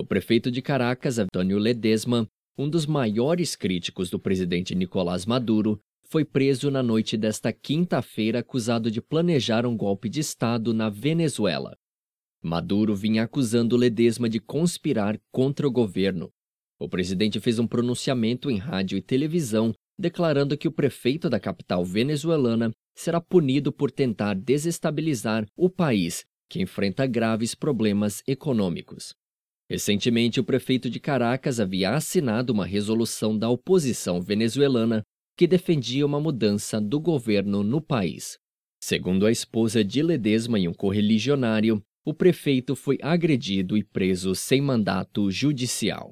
O prefeito de Caracas, Antônio Ledesma, um dos maiores críticos do presidente Nicolás Maduro, foi preso na noite desta quinta-feira acusado de planejar um golpe de Estado na Venezuela. Maduro vinha acusando Ledesma de conspirar contra o governo. O presidente fez um pronunciamento em rádio e televisão declarando que o prefeito da capital venezuelana será punido por tentar desestabilizar o país, que enfrenta graves problemas econômicos. Recentemente, o prefeito de Caracas havia assinado uma resolução da oposição venezuelana que defendia uma mudança do governo no país. Segundo a esposa de Ledesma e um correligionário, o prefeito foi agredido e preso sem mandato judicial.